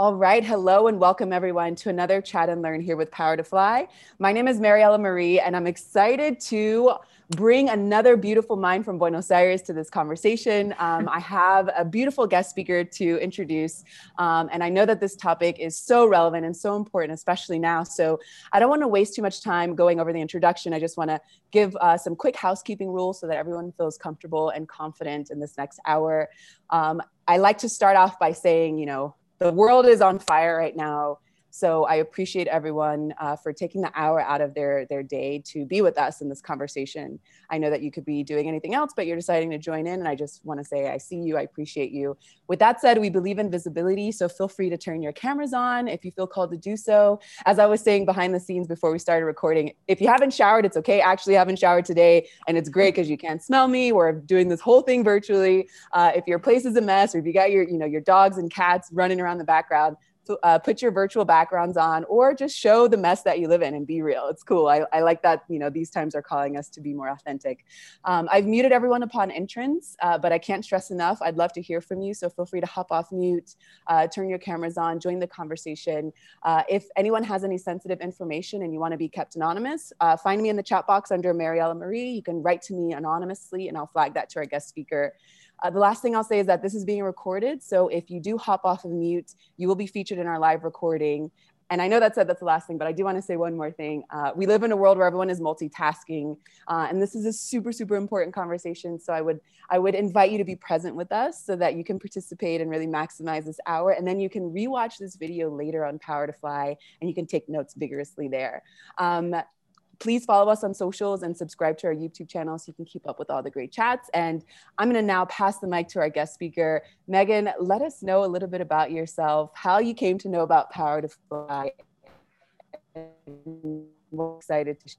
All right. Hello and welcome everyone to another chat and learn here with Power to Fly. My name is Mariella Marie and I'm excited to bring another beautiful mind from Buenos Aires to this conversation. Um, I have a beautiful guest speaker to introduce. Um, and I know that this topic is so relevant and so important, especially now. So I don't want to waste too much time going over the introduction. I just want to give uh, some quick housekeeping rules so that everyone feels comfortable and confident in this next hour. Um, I like to start off by saying, you know, the world is on fire right now. So I appreciate everyone uh, for taking the hour out of their their day to be with us in this conversation. I know that you could be doing anything else, but you're deciding to join in, and I just want to say I see you. I appreciate you. With that said, we believe in visibility, so feel free to turn your cameras on if you feel called to do so. As I was saying behind the scenes before we started recording, if you haven't showered, it's okay. I actually haven't showered today, and it's great because you can't smell me. We're doing this whole thing virtually. Uh, if your place is a mess, or if you got your you know your dogs and cats running around the background uh, put your virtual backgrounds on or just show the mess that you live in and be real. It's cool. I, I like that, you know, these times are calling us to be more authentic. Um, I've muted everyone upon entrance, uh, but I can't stress enough. I'd love to hear from you. So feel free to hop off mute, uh, turn your cameras on, join the conversation. Uh, if anyone has any sensitive information and you want to be kept anonymous, uh, find me in the chat box under Mariella Marie. You can write to me anonymously and I'll flag that to our guest speaker. Uh, the last thing I'll say is that this is being recorded. So if you do hop off of mute, you will be featured in our live recording. And I know that said that's the last thing, but I do want to say one more thing. Uh, we live in a world where everyone is multitasking, uh, and this is a super, super important conversation. So I would, I would invite you to be present with us so that you can participate and really maximize this hour. And then you can rewatch this video later on Power to Fly, and you can take notes vigorously there. Um, please follow us on socials and subscribe to our YouTube channel so you can keep up with all the great chats. And I'm going to now pass the mic to our guest speaker. Meghan, let us know a little bit about yourself, how you came to know about Power to Fly. We're excited to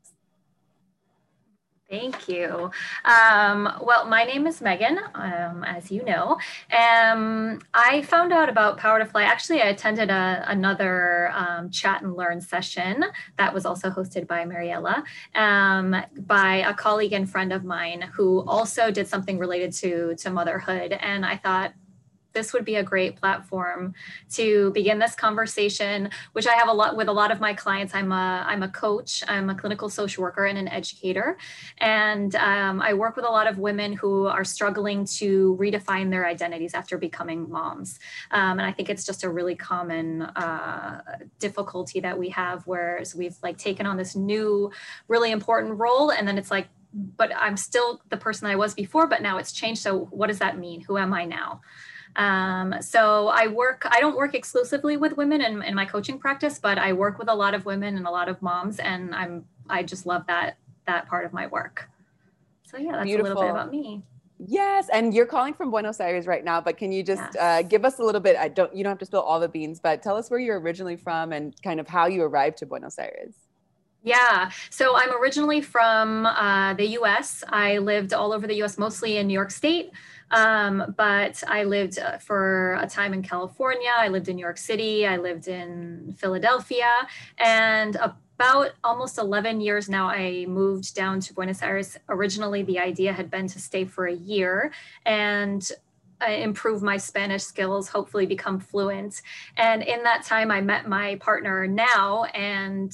Thank you. Um, well, my name is Meghan, um, as you know. Um, I found out about Power to Fly. Actually, I attended a, another um, chat and learn session that was also hosted by Mariella um, by a colleague and friend of mine who also did something related to, to motherhood. And I thought, this would be a great platform to begin this conversation which i have a lot with a lot of my clients. I'm a i'm a coach i'm a clinical social worker and an educator. And um, i work with a lot of women who are struggling to redefine their identities after becoming moms. Um, and i think it's just a really common uh, difficulty that we have whereas we've like taken on this new really important role and then it's like but i'm still the person i was before but now it's changed. So what does that mean? Who am i now um, so I work, I don't work exclusively with women in, in my coaching practice, but I work with a lot of women and a lot of moms, and I'm, I just love that, that part of my work. So yeah, that's Beautiful. a little bit about me. Yes, and you're calling from Buenos Aires right now, but can you just yes. uh, give us a little bit? I don't, you don't have to spill all the beans, but tell us where you're originally from and kind of how you arrived to Buenos Aires. Yeah, so I'm originally from uh, the US. I lived all over the US, mostly in New York State. Um, but I lived uh, for a time in California. I lived in New York City. I lived in Philadelphia. And about almost 11 years now, I moved down to Buenos Aires. Originally, the idea had been to stay for a year and uh, improve my Spanish skills, hopefully become fluent. And in that time, I met my partner now, and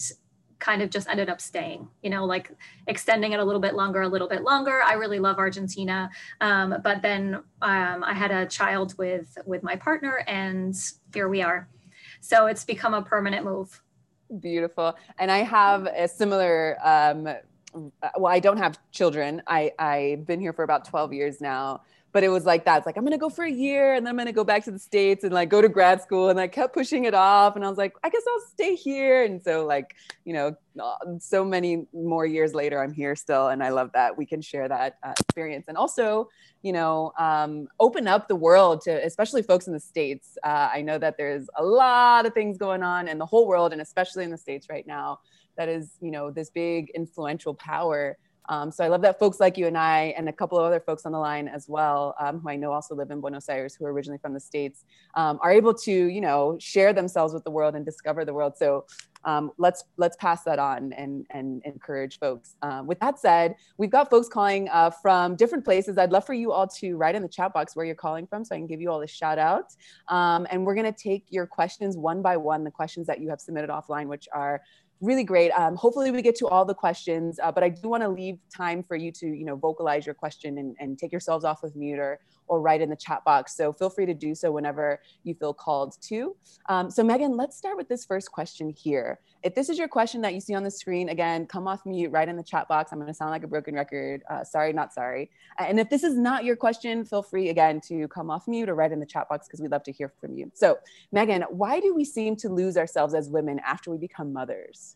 kind of just ended up staying, you know, like extending it a little bit longer, a little bit longer. I really love Argentina. Um, but then um, I had a child with, with my partner and here we are. So it's become a permanent move. Beautiful. And I have a similar, um, well, I don't have children. I, I've been here for about 12 years now but it was like that. It's like, I'm going to go for a year and then I'm going to go back to the States and like go to grad school. And I kept pushing it off. And I was like, I guess I'll stay here. And so, like, you know, uh, so many more years later, I'm here still. And I love that we can share that uh, experience and also, you know, um, open up the world to especially folks in the States. Uh, I know that there's a lot of things going on in the whole world and especially in the States right now that is, you know, this big influential power Um, so I love that folks like you and I, and a couple of other folks on the line as well, um, who I know also live in Buenos Aires, who are originally from the States, um, are able to, you know, share themselves with the world and discover the world. So um, let's let's pass that on and and encourage folks. Um, with that said, we've got folks calling uh, from different places. I'd love for you all to write in the chat box where you're calling from, so I can give you all a shout out. Um, and we're to take your questions one by one, the questions that you have submitted offline, which are really great. Um, hopefully we get to all the questions, uh, but I do want to leave time for you to, you know, vocalize your question and, and take yourselves off of mute or, or write in the chat box. So feel free to do so whenever you feel called to. Um, so Meghan, let's start with this first question here. If this is your question that you see on the screen, again, come off mute, write in the chat box. I'm going to sound like a broken record. Uh, sorry, not sorry. And if this is not your question, feel free again to come off mute or write in the chat box because we'd love to hear from you. So Meghan, why do we seem to lose ourselves as women after we become mothers?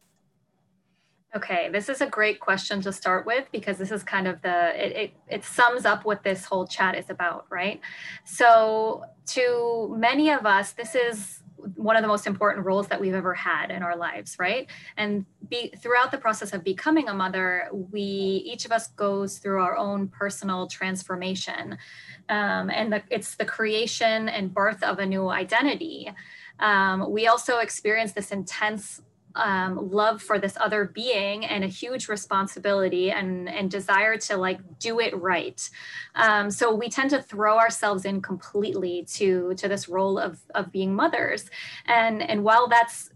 Okay, this is a great question to start with because this is kind of the it, it, it sums up what this whole chat is about, right? So to many of us, this is one of the most important roles that we've ever had in our lives, right? And be, throughout the process of becoming a mother, we each of us goes through our own personal transformation, um, and the, it's the creation and birth of a new identity. Um, we also experience this intense um, love for this other being and a huge responsibility and, and desire to like do it right. Um, so we tend to throw ourselves in completely to to this role of of being mothers. And and while that's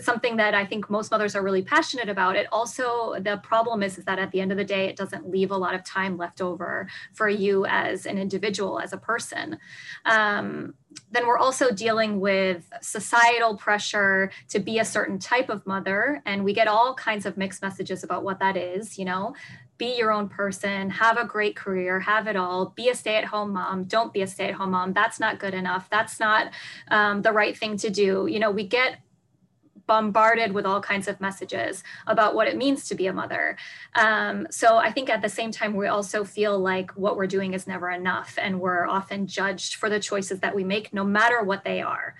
something that I think most mothers are really passionate about. It also, the problem is, is that at the end of the day, it doesn't leave a lot of time left over for you as an individual, as a person. Um, then we're also dealing with societal pressure to be a certain type of mother. And we get all kinds of mixed messages about what that is, you know be your own person, have a great career, have it all, be a stay at home mom, don't be a stay at home mom. That's not good enough. That's not um, the right thing to do. You know, we get bombarded with all kinds of messages about what it means to be a mother. Um, so I think at the same time, we also feel like what we're doing is never enough, and we're often judged for the choices that we make, no matter what they are.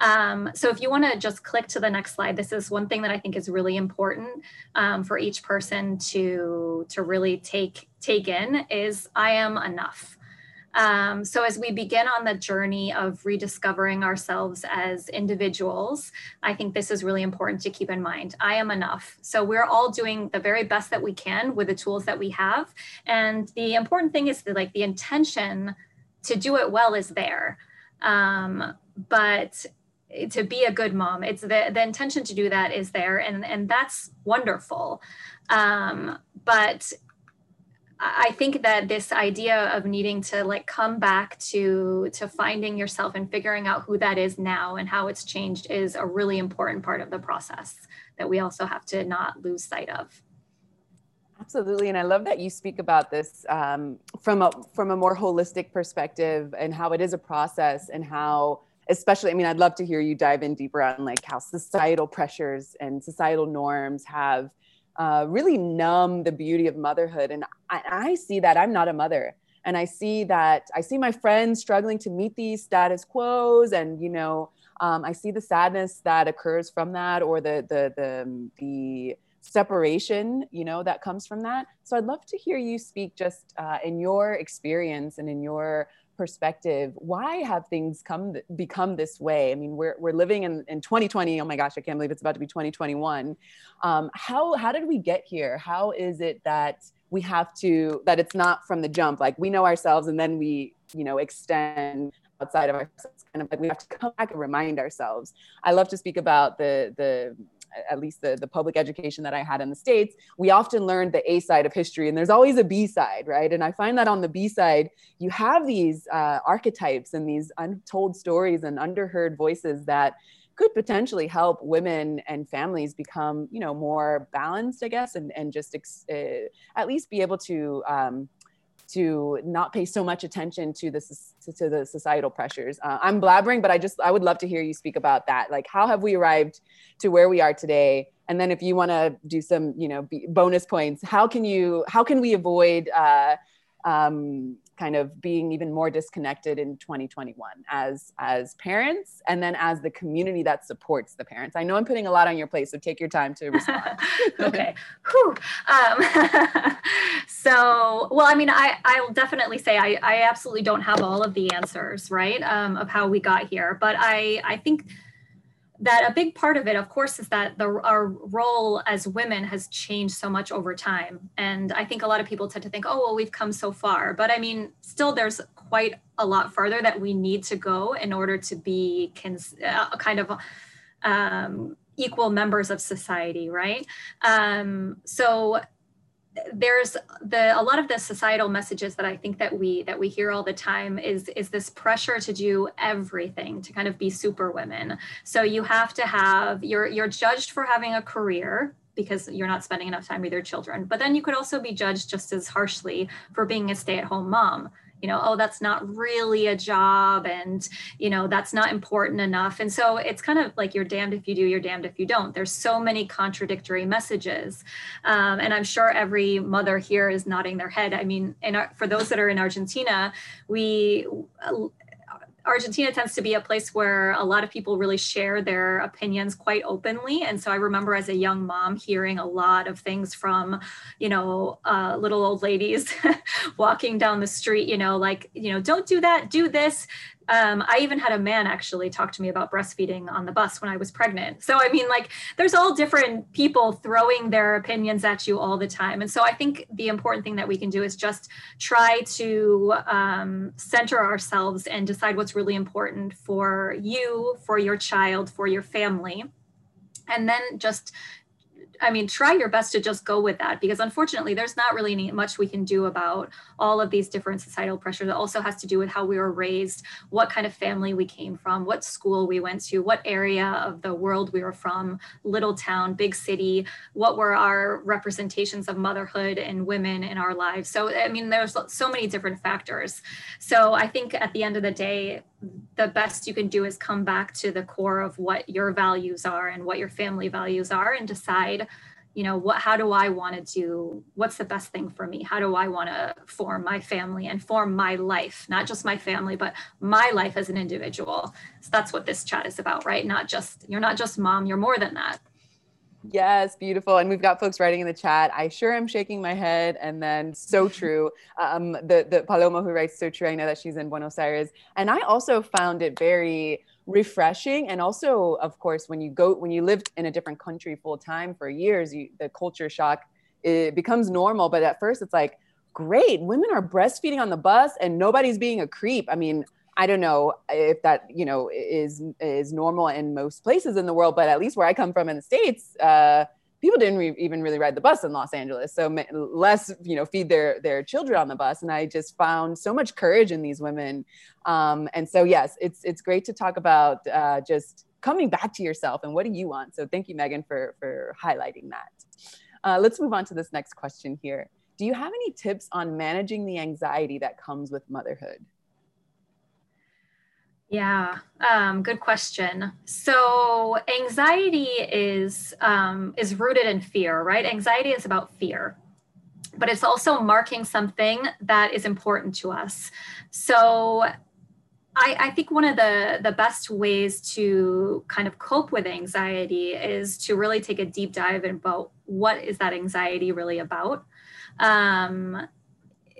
Um, so if you want to just click to the next slide, this is one thing that I think is really important um, for each person to to really take take in is I am enough. Um, so, as we begin on the journey of rediscovering ourselves as individuals, I think this is really important to keep in mind. I am enough. So, we're all doing the very best that we can with the tools that we have. And the important thing is that, like, the intention to do it well is there. Um, but to be a good mom it's the, the intention to do that is there and and that's wonderful um, but I think that this idea of needing to like come back to to finding yourself and figuring out who that is now and how it's changed is a really important part of the process that we also have to not lose sight of. Absolutely, and I love that you speak about this um, from a from a more holistic perspective and how it is a process and how especially i mean i'd love to hear you dive in deeper on like how societal pressures and societal norms have uh, really numb the beauty of motherhood. And I, I see that I'm not a mother and i see that i see my friends struggling to meet these status quos and you know um, i see the sadness that occurs from that or the the the, the separation you know that comes from that so i'd love to hear you speak just uh, in your experience and in your perspective why have things come become this way? I mean we're, we're living in, in 2020 oh my gosh i can't believe it's about to be 2021 um, how how did we get here? How is it that we have to that it's not from the jump? Like we know ourselves and then we you know extend outside of ourselves. Kind of like we have to come back and remind ourselves. I love to speak about the the at least the, the public education that I had in the States, we often learned the A side of history and there's always a B side, right? And I find that on the B side, you have these uh, archetypes and these untold stories and underheard voices that could potentially help women and families become, you know, more balanced, I guess, and, and just ex- uh, at least be able to um, to not pay so much attention to the to, the societal pressures. Uh, I'm blabbering, but I just I would love to hear you speak about that. Like, how have we arrived to where we are today? And then, if you want to do some, you know, bonus points, how can you how can we avoid uh, um, kind of being even more disconnected in 2021 as as parents and then as the community that supports the parents. I know i'm putting a lot on your plate so take your time to respond. Okay. Um, so well i mean i i'll definitely say I, I absolutely don't have all of the answers right um, of how we got here but i i think that a big part of it, of course, is that the, our role as women has changed so much over time. And I think a lot of people tend to think, oh, well, we've come so far. But I mean, still, there's quite a lot farther that we need to go in order to be cons- uh, kind of um, equal members of society, right? Um, so there's the a lot of the societal messages that I think that we that we hear all the time is is this pressure to do everything to kind of be super women. So you have to have you're you're judged for having a career because you're not spending enough time with your children. But then you could also be judged just as harshly for being a stay-at-home mom you know oh that's not really a job and you know that's not important enough. And so it's kind of like you're damned if you do you're damned if you don't. There's so many contradictory messages. Um, and i'm sure every mother here is nodding their head. I mean in our, for those that are in argentina we Argentina tends to be a place where a lot of people really share their opinions quite openly. And so I remember as a young mom hearing a lot of things from, you know, uh, little old ladies walking down the street, you know, like, you know, don't do that, do this. Um, I even had a man actually talk to me about breastfeeding on the bus when I was pregnant. So, I mean, like, there's all different people throwing their opinions at you all the time. And so, I think the important thing that we can do is just try to um, center ourselves and decide what's really important for you, for your child, for your family. And then just I mean, try your best to just go with that because unfortunately, there's not really any, much we can do about all of these different societal pressures. It also has to do with how we were raised, what kind of family we came from, what school we went to, what area of the world we were from, little town, big city, what were our representations of motherhood and women in our lives. So, I mean, there's so many different factors. So, I think at the end of the day, the best you can do is come back to the core of what your values are and what your family values are and decide you know what how do i want to do what's the best thing for me? How do i want to form my family and form my life? Not just my family but my life as an individual. So that's what this chat is about right? Not just you're not just mom you're more than that Yes, beautiful. And we've got folks writing in the chat. I sure am shaking my head. And then so true. Um, the the Paloma who writes so true. I know that she's in Buenos Aires. And I also found it very refreshing. And also, of course, when you go when you lived in a different country full time for years, you, the culture shock it becomes normal. But at first, it's like, great, women are breastfeeding on the bus and nobody's being a creep. I mean, I don't know if that you know is is normal in most places in the world, but at least where I come from in the states, uh, people didn't re- even really ride the bus in Los Angeles. So less you know feed their their children on the bus, and I just found so much courage in these women. Um, and so yes, it's it's great to talk about uh, just coming back to yourself and what do you want. So thank you, Meghan, for for highlighting that. Uh, let's move on to this next question here. Do you have any tips on managing the anxiety that comes with motherhood? Yeah, um, good question. So anxiety is um, is rooted in fear, right? Anxiety is about fear, but it's also marking something that is important to us. So I, I, think one of the the best ways to kind of cope with anxiety is to really take a deep dive about what is that anxiety really about. Um,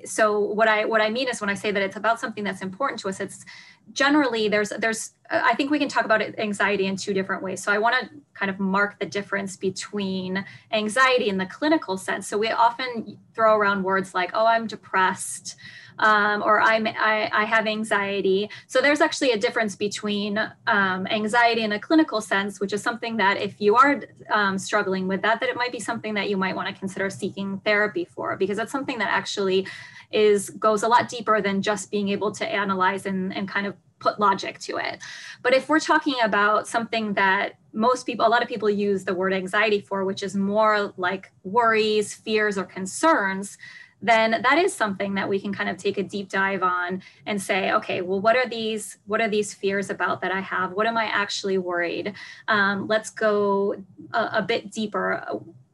so what I what I mean is when I say that it's about something that's important to us, it's generally there's there's uh, i think we can talk about anxiety in two different ways. So i want to kind of mark the difference between anxiety in the clinical sense. So we often throw around words like oh i'm depressed um, or I'm, I, I, have anxiety. So there's actually a difference between um, anxiety in a clinical sense, which is something that if you are um, struggling with that, that it might be something that you might want to consider seeking therapy for, because that's something that actually is goes a lot deeper than just being able to analyze and, and kind of put logic to it. But if we're talking about something that most people, a lot of people use the word anxiety for, which is more like worries, fears, or concerns, then that is something that we can kind of take a deep dive on and say okay well what are these what are these fears about that i have what am i actually worried um, let's go a, a bit deeper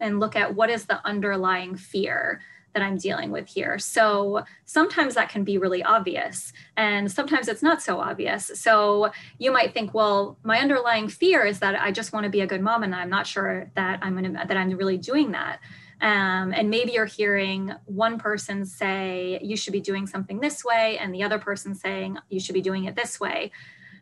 and look at what is the underlying fear that I'm dealing with here. So sometimes that can be really obvious, and sometimes it's not so obvious. So you might think, well, my underlying fear is that I just want to be a good mom, and I'm not sure that I'm gonna that I'm really doing that. Um, and maybe you're hearing one person say you should be doing something this way, and the other person saying you should be doing it this way.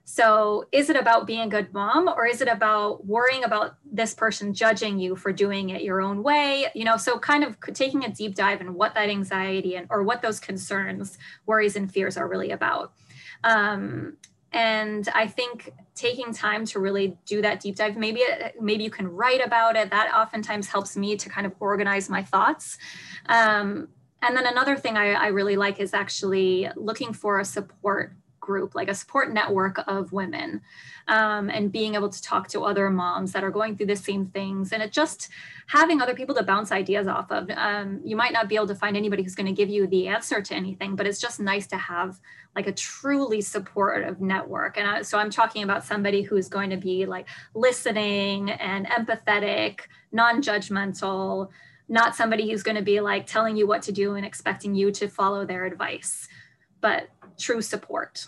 So, is it about being a good mom or is it about worrying about this person judging you for doing it your own way? You know, so kind of taking a deep dive in what that anxiety and or what those concerns, worries, and fears are really about. Um, and I think taking time to really do that deep dive, maybe maybe you can write about it. That oftentimes helps me to kind of organize my thoughts. Um, and then another thing I, I really like is actually looking for a support group, like a support network of women, um, and being able to talk to other moms that are going through the same things. And it just having other people to bounce ideas off of. Um, you might not be able to find anybody who's going to give you the answer to anything, but it's just nice to have like a truly supportive network. And I, so I'm talking about somebody who's going to be like listening and empathetic, non judgmental not somebody who's going to be like telling you what to do and expecting you to follow their advice, but true support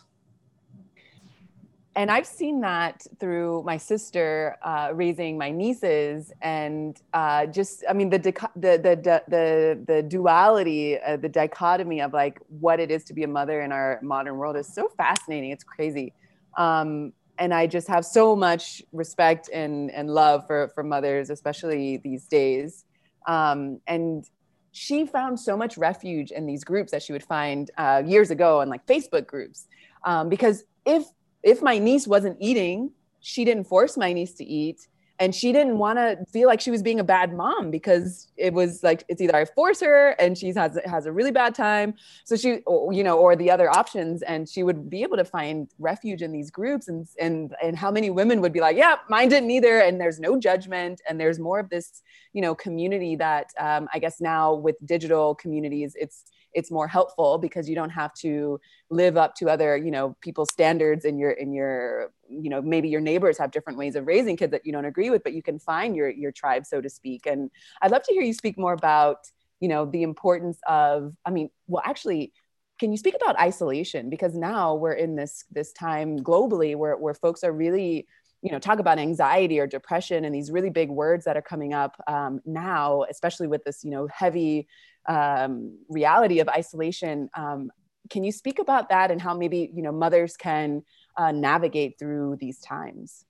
and I've seen that through my sister uh, raising my nieces, and uh, just I mean the the the the the duality, uh, the dichotomy of like what it is to be a mother in our modern world is so fascinating. It's crazy, um, and I just have so much respect and and love for for mothers, especially these days. Um, and she found so much refuge in these groups that she would find uh, years ago in like Facebook groups, um, because if if my niece wasn't eating, she didn't force my niece to eat. And she didn't want to feel like she was being a bad mom because it was like it's either I force her and she has has a really bad time, so she you know, or the other options, and she would be able to find refuge in these groups, and and and how many women would be like, yeah, mine didn't either, and there's no judgment, and there's more of this you know community that um, I guess now with digital communities, it's it's more helpful because you don't have to live up to other you know people's standards in your in your you know maybe your neighbors have different ways of raising kids that you don't agree with but you can find your your tribe so to speak. And i'd love to hear you speak more about you know the importance of i mean well actually can you speak about isolation? Because now we're in this this time globally where where folks are really you know talk about anxiety or depression and these really big words that are coming up um, now especially with this you know heavy um, reality of isolation. Um, can you speak about that and how maybe you know mothers can uh, navigate through these times?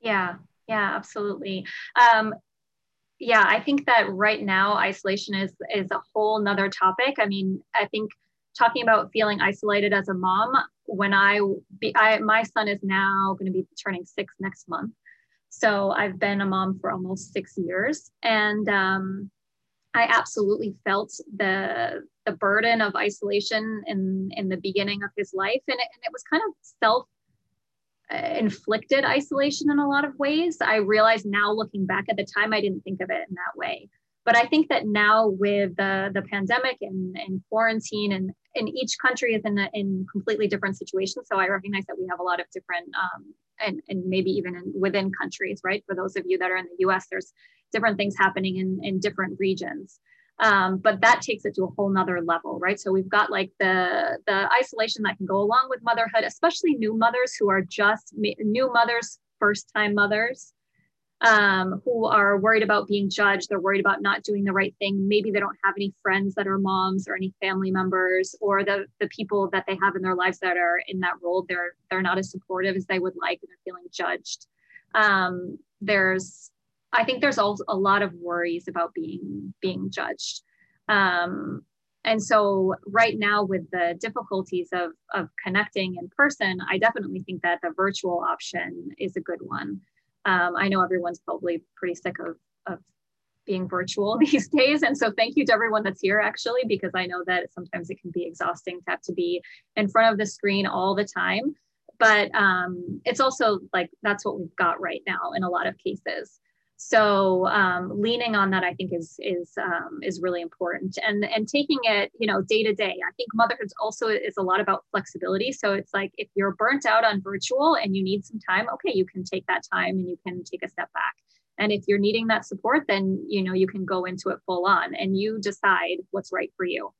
Yeah, yeah, absolutely. Um, yeah, I think that right now isolation is is a whole nother topic. I mean, I think talking about feeling isolated as a mom when I, be, I my son is now going to be turning six next month. So I've been a mom for almost six years, and um, I absolutely felt the the burden of isolation in in the beginning of his life, and it, and it was kind of self uh, inflicted isolation in a lot of ways. I realize now, looking back at the time, I didn't think of it in that way. But I think that now with the the pandemic and, and quarantine and and each country is in a in completely different situations. So I recognize that we have a lot of different um, and, and maybe even in, within countries, right? For those of you that are in the US, there's different things happening in, in different regions. Um, but that takes it to a whole nother level, right? So we've got like the the isolation that can go along with motherhood, especially new mothers who are just new mothers, first time mothers, um, who are worried about being judged. They're worried about not doing the right thing. Maybe they don't have any friends that are moms or any family members, or the the people that they have in their lives that are in that role. They're they're not as supportive as they would like, and they're feeling judged. Um, there's, I think there's also a lot of worries about being being judged. Um, and so right now with the difficulties of of connecting in person, I definitely think that the virtual option is a good one. Um, I know everyone's probably pretty sick of, of being virtual these days. And so thank you to everyone that's here actually, because I know that sometimes it can be exhausting to have to be in front of the screen all the time. But um, it's also like that's what we've got right now in a lot of cases. So um, leaning on that, I think, is is um, is really important, and and taking it, you know, day to day. I think motherhood also is a lot about flexibility. So it's like if you're burnt out on virtual and you need some time, okay, you can take that time and you can take a step back and if you're needing that support then you know you can go into it full on and you decide what's right for you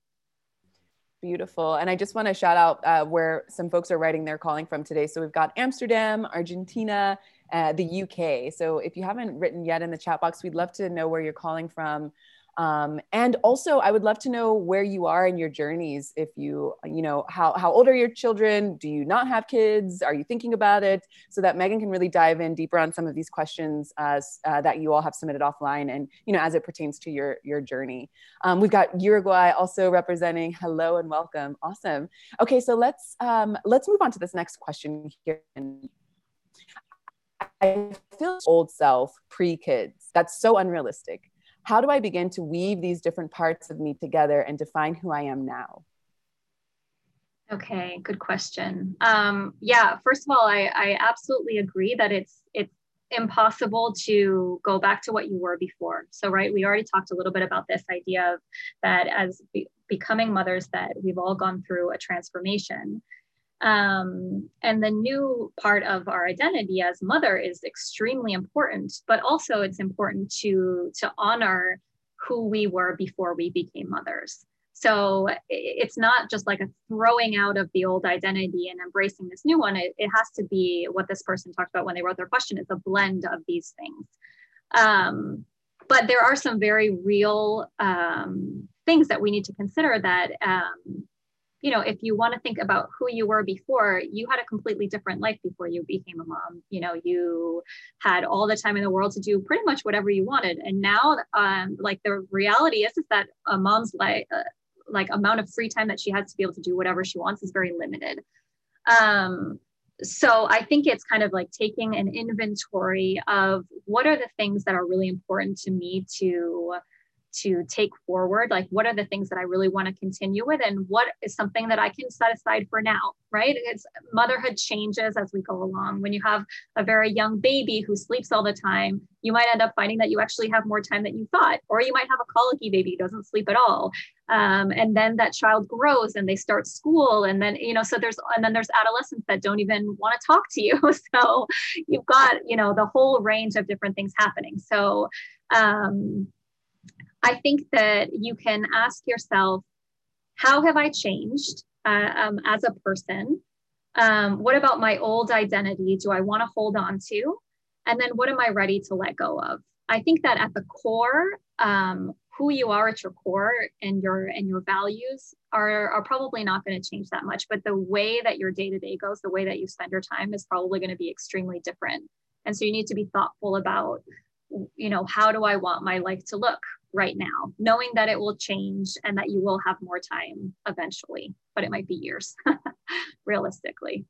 Beautiful. And I just want to shout out uh, where some folks are writing they're calling from today. So we've got Amsterdam, Argentina, uh, the UK. So if you haven't written yet in the chat box, we'd love to know where you're calling from. Um, and also, I would love to know where you are in your journeys. If you, you know, how, how old are your children? Do you not have kids? Are you thinking about it? So that Meghan can really dive in deeper on some of these questions as, uh, that you all have submitted offline and, you know, as it pertains to your, your journey. Um, we've got Uruguay also representing. Hello and welcome. Awesome. Okay, so let's, um, let's move on to this next question here. I feel old self pre kids. That's so unrealistic how do I begin to weave these different parts of me together and define who I am now? Okay, good question. Um, yeah, first of all, I, I absolutely agree that it's it's impossible to go back to what you were before. So, right, we already talked a little bit about this idea of that as be, becoming mothers, that we've all gone through a transformation. Um, and the new part of our identity as mother is extremely important, but also it's important to to honor who we were before we became mothers. So it's not just like a throwing out of the old identity and embracing this new one. It, it has to be what this person talked about when they wrote their question. It's a blend of these things. Um, but there are some very real um, things that we need to consider that um, you know, if you want to think about who you were before, you had a completely different life before you became a mom. You know, you had all the time in the world to do pretty much whatever you wanted. And now, um, like the reality is, is that a mom's life, uh, like amount of free time that she has to be able to do whatever she wants is very limited. Um, so I think it's kind of like taking an inventory of what are the things that are really important to me to to take forward like what are the things that i really want to continue with and what is something that i can set aside for now right? It's motherhood changes as we go along. When you have a very young baby who sleeps all the time you might end up finding that you actually have more time than you thought or you might have a colicky baby who doesn't sleep at all. Um, and then that child grows and they start school and then you know so there's and then there's adolescents that don't even want to talk to you. So you've got you know the whole range of different things happening. So um, I think that you can ask yourself, how have I changed uh, um, as a person? Um, what about my old identity do I want to hold on to? And then what am I ready to let go of? I think that at the core, um, who you are at your core and your and your values are, are probably not going to change that much. But the way that your day to day goes, the way that you spend your time is probably going to be extremely different. And so you need to be thoughtful about, you know, how do I want my life to look? right now, knowing that it will change and that you will have more time eventually, but it might be years realistically.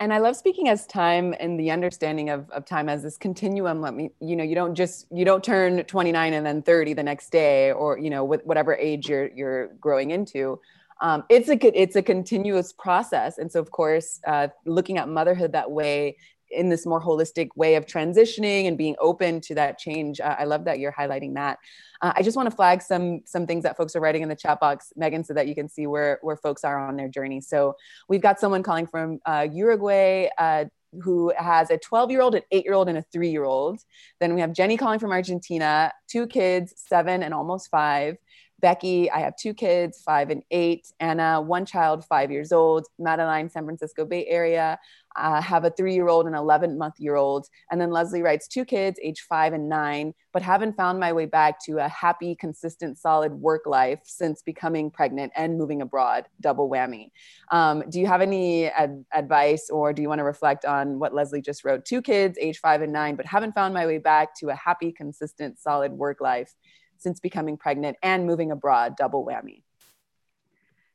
And I love speaking as time and the understanding of, of time as this continuum. Let me, you know, you don't just, you don't turn 29 and then 30 the next day or, you know, with whatever age you're, you're growing into. Um, it's a it's a continuous process and so of course uh, looking at motherhood that way in this more holistic way of transitioning and being open to that change. Uh, I love that you're highlighting that. Uh, I just want to flag some some things that folks are writing in the chat box, Meghan, so that you can see where where folks are on their journey. So we've got someone calling from uh, Uruguay. Uh, who has a 12 year old, an eight year old, and a three year old. Then we have Jenny calling from Argentina, two kids, seven and almost five. Becky, I have two kids, five and eight. Anna, one child, five years old. Madeline, San Francisco Bay Area. I have a three year old and 11 month year old. And then Leslie writes two kids, age five and nine, but haven't found my way back to a happy, consistent, solid work life since becoming pregnant and moving abroad. Double whammy. Um, do you have any ad- advice or do you want to reflect on what Leslie just wrote? Two kids, age five and nine, but haven't found my way back to a happy, consistent, solid work life since becoming pregnant and moving abroad, double whammy.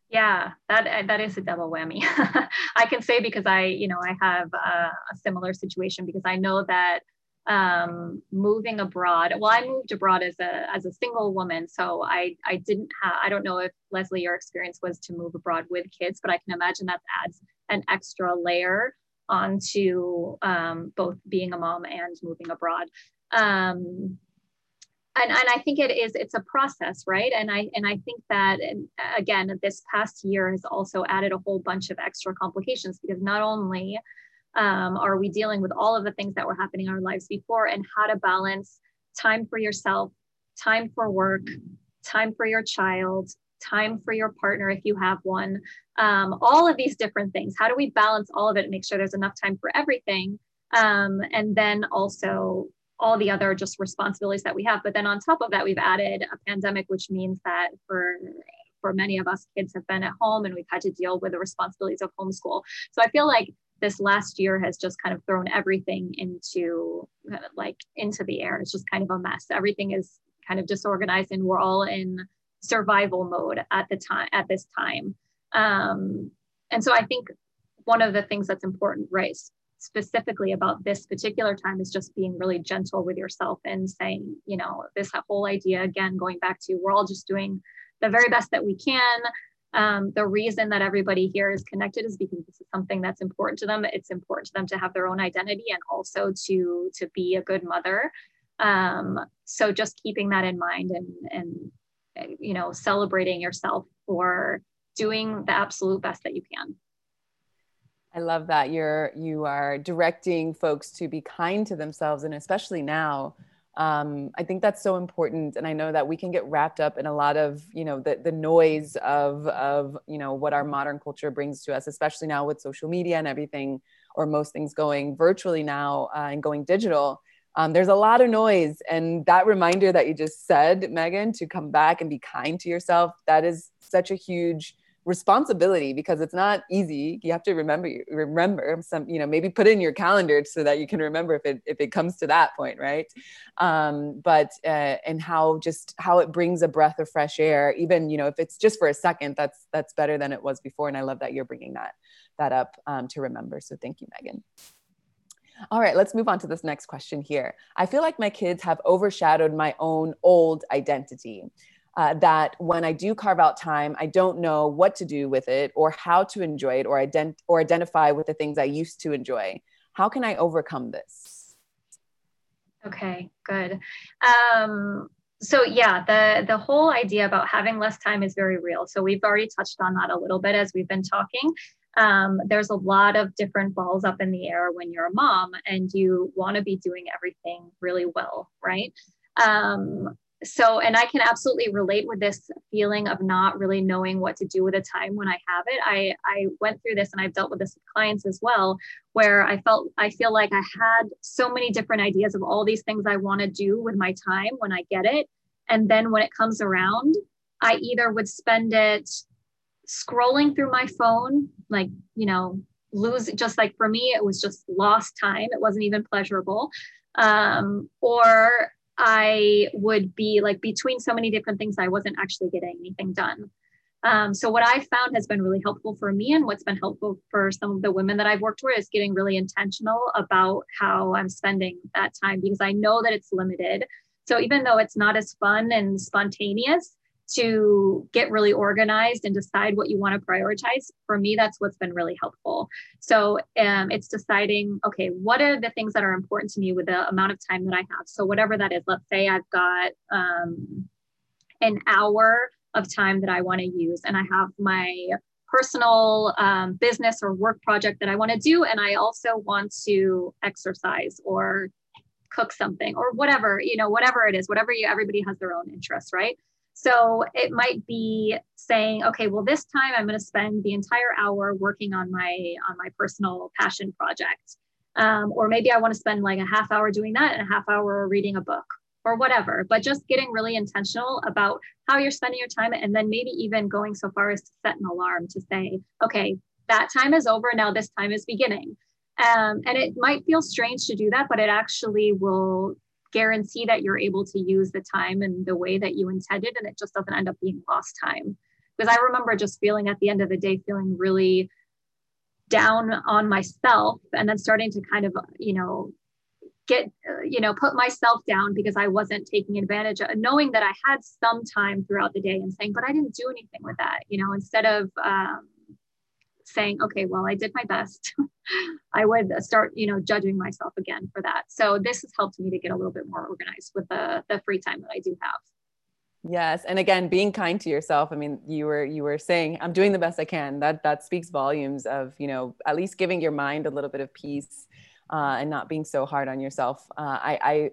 Yeah, that that is a double whammy. I can say because I, you know, I have a, a similar situation because I know that um, moving abroad. Well, I moved abroad as a as a single woman, so I I didn't have. I don't know if Leslie your experience was to move abroad with kids, but I can imagine that adds an extra layer onto um, both being a mom and moving abroad. Um, and, and I think it is it's a process, right? And I and I think that and again, this past year has also added a whole bunch of extra complications because not only Um, are we dealing with all of the things that were happening in our lives before and how to balance time for yourself, time for work, time for your child, time for your partner if you have one, um, all of these different things. How do we balance all of it and make sure there's enough time for everything? Um, and then also all the other just responsibilities that we have. But then on top of that, we've added a pandemic, which means that for for many of us, kids have been at home and we've had to deal with the responsibilities of homeschool. So I feel like this last year has just kind of thrown everything into like into the air. It's just kind of a mess. Everything is kind of disorganized and we're all in survival mode at the time at this time. Um, and so I think one of the things that's important, right, specifically about this particular time is just being really gentle with yourself and saying, you know, this whole idea again, going back to we're all just doing the very best that we can. Um, the reason that everybody here is connected is because this is something that's important to them. It's important to them to have their own identity and also to to be a good mother. Um, so just keeping that in mind and and you know celebrating yourself for doing the absolute best that you can. I love that you're you are directing folks to be kind to themselves, and especially now. Um, I think that's so important, and I know that we can get wrapped up in a lot of you know the the noise of of you know what our modern culture brings to us, especially now with social media and everything, or most things going virtually now uh, and going digital. Um, there's a lot of noise, and that reminder that you just said, Meghan, to come back and be kind to yourself, that is such a huge responsibility because it's not easy. You have to remember remember some you know maybe put it in your calendar so that you can remember if it if it comes to that point right? Um, but uh, and how just how it brings a breath of fresh air even you know if it's just for a second that's that's better than it was before and i love that you're bringing that that up um, to remember. So thank you meghan. All right, let's move on to this next question here. I feel like my kids have overshadowed my own old identity uh, that when I do carve out time, I don't know what to do with it or how to enjoy it or, ident- or identify with the things I used to enjoy. How can I overcome this? Okay, good. Um, so yeah, the the whole idea about having less time is very real. So we've already touched on that a little bit as we've been talking. Um, there's a lot of different balls up in the air when you're a mom and you want to be doing everything really well, right? Um, so and i can absolutely relate with this feeling of not really knowing what to do with the time when i have it. I i went through this and i've dealt with this with clients as well where i felt i feel like i had so many different ideas of all these things i want to do with my time when i get it. And then when it comes around i either would spend it scrolling through my phone like you know lose just like for me it was just lost time. It wasn't even pleasurable. Um, or I would be like between so many different things, I wasn't actually getting anything done. Um, so what I found has been really helpful for me and what's been helpful for some of the women that I've worked with is getting really intentional about how I'm spending that time because I know that it's limited. So even though it's not as fun and spontaneous, to get really organized and decide what you want to prioritize for me that's what's been really helpful. So um, it's deciding okay what are the things that are important to me with the amount of time that i have? So whatever that is let's say i've got um, an hour of time that i want to use and i have my personal um, business or work project that i want to do and i also want to exercise or cook something or whatever you know whatever it is whatever you everybody has their own interests right so it might be saying, okay, well, this time I'm going to spend the entire hour working on my on my personal passion project. Um, or maybe I want to spend like a half hour doing that and a half hour reading a book or whatever. But just getting really intentional about how you're spending your time and then maybe even going so far as to set an alarm to say, okay, that time is over. Now this time is beginning. Um, and it might feel strange to do that, but it actually will guarantee that you're able to use the time in the way that you intended and it just doesn't end up being lost time. Because i remember just feeling at the end of the day feeling really down on myself and then starting to kind of you know get you know put myself down because i wasn't taking advantage of knowing that i had some time throughout the day and saying but i didn't do anything with that you know instead of um, saying, okay, well, I did my best, I would start, you know, judging myself again for that. So this has helped me to get a little bit more organized with the, the free time that I do have. Yes, and again, being kind to yourself. I mean, you were you were saying, "I'm doing the best I can." That that speaks volumes of you know at least giving your mind a little bit of peace uh, and not being so hard on yourself. Uh, I, I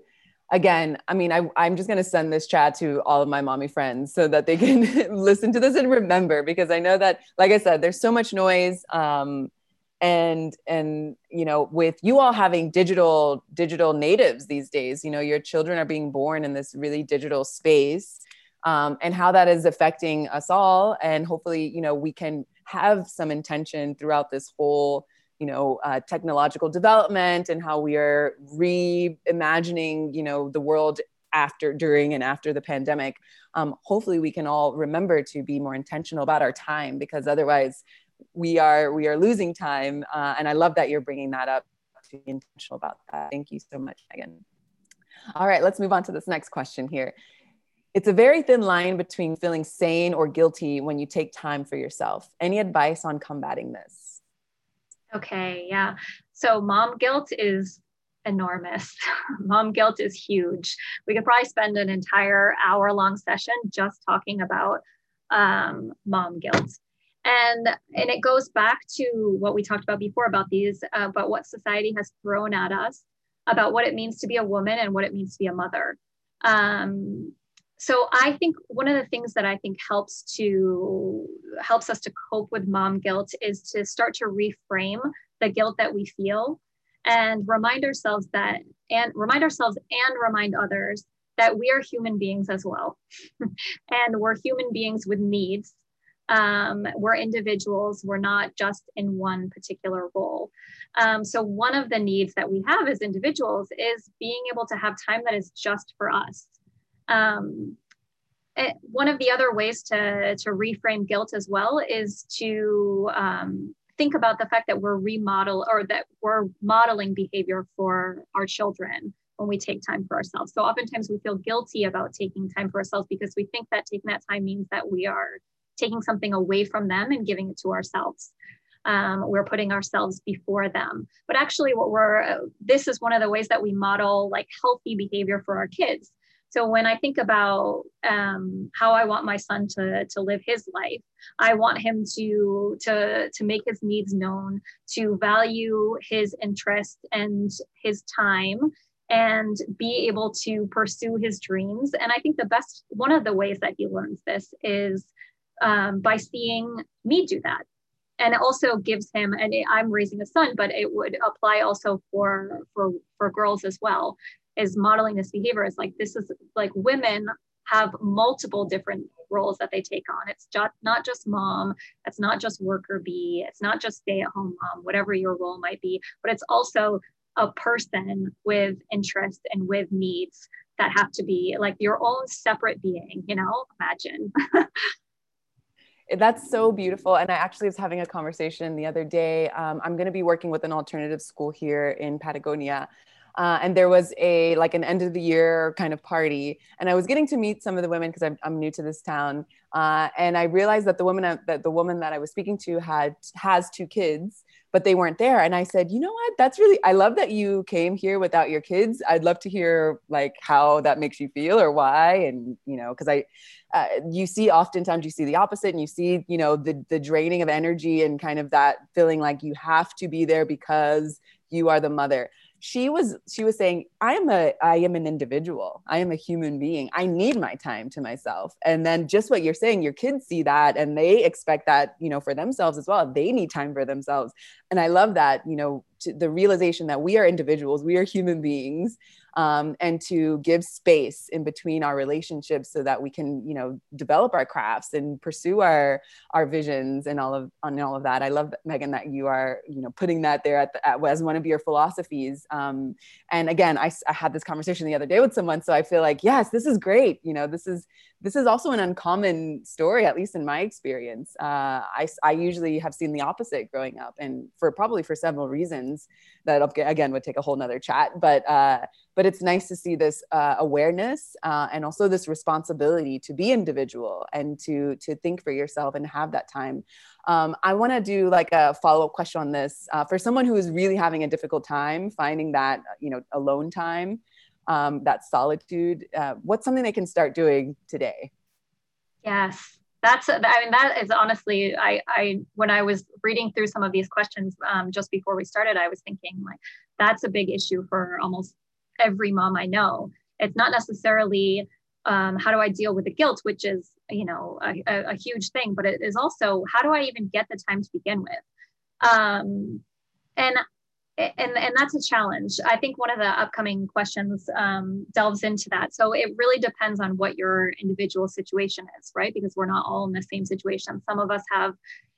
again, I mean, I, I'm just going to send this chat to all of my mommy friends so that they can listen to this and remember because I know that, like I said, there's so much noise. Um, and and you know with you all having digital digital natives these days you know your children are being born in this really digital space um, and how that is affecting us all and hopefully you know we can have some intention throughout this whole you know uh, technological development and how we are reimagining you know the world after during and after the pandemic um, hopefully we can all remember to be more intentional about our time because otherwise we are we are losing time uh, and i love that you're bringing that up to be intentional about that. Thank you so much meghan all right let's move on to this next question here. It's a very thin line between feeling sane or guilty when you take time for yourself. Any advice on combating this Okay, yeah. So mom guilt is enormous. mom guilt is huge. We could probably spend an entire hour long session just talking about um, mom guilt. And, and it goes back to what we talked about before about these, uh, about what society has thrown at us about what it means to be a woman and what it means to be a mother. Um, so I think one of the things that I think helps to helps us to cope with mom guilt is to start to reframe the guilt that we feel and remind ourselves that and remind ourselves and remind others that we are human beings as well. And we're human beings with needs. Um, we're individuals. We're not just in one particular role. Um, so one of the needs that we have as individuals is being able to have time that is just for us um, it, eh, one of the other ways to, to reframe guilt as well is to um, think about the fact that we're remodel or that we're modeling behavior for our children when we take time for ourselves. So oftentimes we feel guilty about taking time for ourselves because we think that taking that time means that we are taking something away from them and giving it to ourselves. Um, we're putting ourselves before them. But actually, what we're this is one of the ways that we model like healthy behavior for our kids. So when I think about um, how I want my son to, to live his life, I want him to, to, to make his needs known, to value his interest and his time and be able to pursue his dreams. And I think the best, one of the ways that he learns this is um, by seeing me do that. And it also gives him, and I'm raising a son, but it would apply also for for for girls as well is modeling this behavior is like this is like women have multiple different roles that they take on. It's just not just mom, it's not just worker bee, it's not just stay at home mom, whatever your role might be, but it's also a person with interests and with needs that have to be like your own separate being, you know, imagine. That's so beautiful. And I actually was having a conversation the other day. Um, I'm going to be working with an alternative school here in Patagonia uh, and there was a like an end of the year kind of party. And i was getting to meet some of the women because I'm, I'm new to this town. Uh, and i realized that the woman that the woman that i was speaking to had has two kids but they weren't there. And i said you know what? That's really i love that you came here without your kids. I'd love to hear like how that makes you feel or why. And you know because i uh, you see oftentimes you see the opposite and you see you know the the draining of energy and kind of that feeling like you have to be there because you are the mother she was she was saying i am a i am an individual. I am a human being. I need my time to myself. And then just what you're saying your kids see that and they expect that you know for themselves as well. They need time for themselves. And i love that you know the realization that we are individuals we are human beings um, and to give space in between our relationships so that we can you know develop our crafts and pursue our our visions and all of on all of that. I love meghan that you are you know putting that there at, the, at as one of your philosophies. Um, and again I, I had this conversation the other day with someone so i feel like yes this is great. You know this is this is also an uncommon story at least in my experience. Uh, I, I usually have seen the opposite growing up and for probably for several reasons that again would take a whole nother chat but uh, but it's nice to see this uh, awareness uh, and also this responsibility to be individual and to to think for yourself and have that time. Um, i want to do like a follow-up question on this. Uh, for someone who is really having a difficult time finding that you know alone time um, that solitude uh, what's something they can start doing today? Yes that's i mean that is honestly i i when i was reading through some of these questions um, just before we started i was thinking like that's a big issue for almost every mom i know. It's not necessarily um, how do i deal with the guilt which is you know a, a, a, huge thing but it is also how do i even get the time to begin with? Um, and and and that's a challenge. I think one of the upcoming questions um, delves into that. So it really depends on what your individual situation is right? Because we're not all in the same situation. Some of us have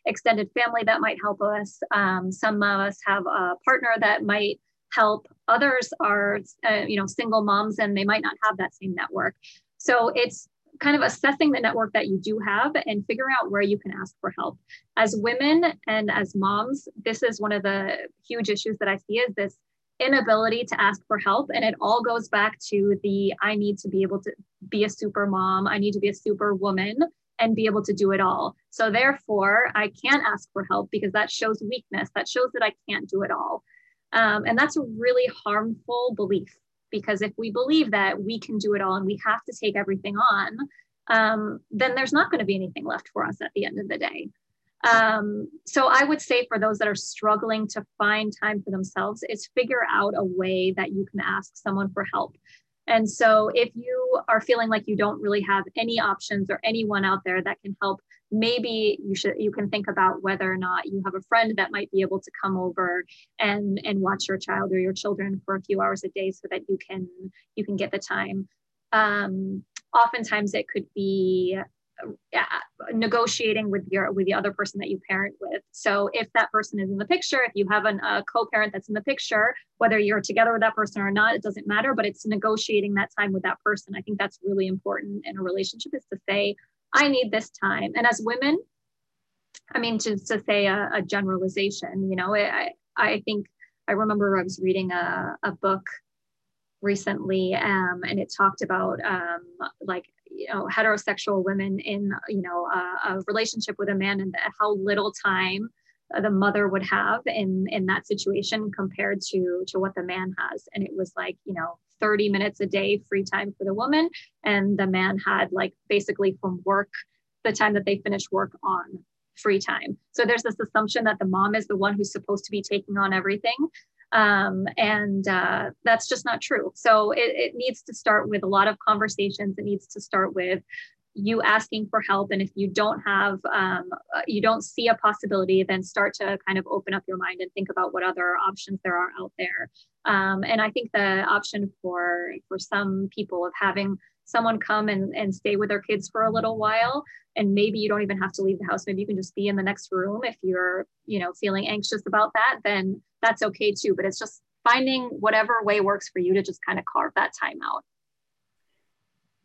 extended family that might help us. Um, some of us have a partner that might help. Others are uh, you know single moms and they might not have that same network. So it's kind of assessing the network that you do have and figuring out where you can ask for help. As women and as moms, this is one of the huge issues that I see is this inability to ask for help. And it all goes back to the I need to be able to be a super mom, I need to be a super woman and be able to do it all. So therefore, I can't ask for help because that shows weakness, that shows that I can't do it all. Um, and that's a really harmful belief because if we believe that we can do it all and we have to take everything on um, then there's not going to be anything left for us at the end of the day. Um, so i would say for those that are struggling to find time for themselves is figure out a way that you can ask someone for help and so if you are feeling like you don't really have any options or anyone out there that can help maybe you should you can think about whether or not you have a friend that might be able to come over and and watch your child or your children for a few hours a day so that you can you can get the time. Um, oftentimes it could be negotiating with your with the other person that you parent with so if that person is in the picture if you have an, a co-parent that's in the picture whether you're together with that person or not it doesn't matter but it's negotiating that time with that person i think that's really important in a relationship is to say I need this time. And as women, I mean, to, to say a, a generalization, you know, I, I think I remember I was reading a, a book recently um, and it talked about um, like, you know, heterosexual women in, you know, a, a relationship with a man and how little time the mother would have in in that situation compared to to what the man has. And it was like you know 30 minutes a day free time for the woman. And the man had like basically from work the time that they finish work on free time. So there's this assumption that the mom is the one who's supposed to be taking on everything um, and uh, that's just not true. So it, it needs to start with a lot of conversations. It needs to start with you asking for help. And if you don't have um, uh, you don't see a possibility then start to kind of open up your mind and think about what other options there are out there. Um, and i think the option for for some people of having someone come and, and stay with their kids for a little while. And maybe you don't even have to leave the house. Maybe you can just be in the next room. If you're you know feeling anxious about that then that's okay too. But it's just finding whatever way works for you to just kind of carve that time out.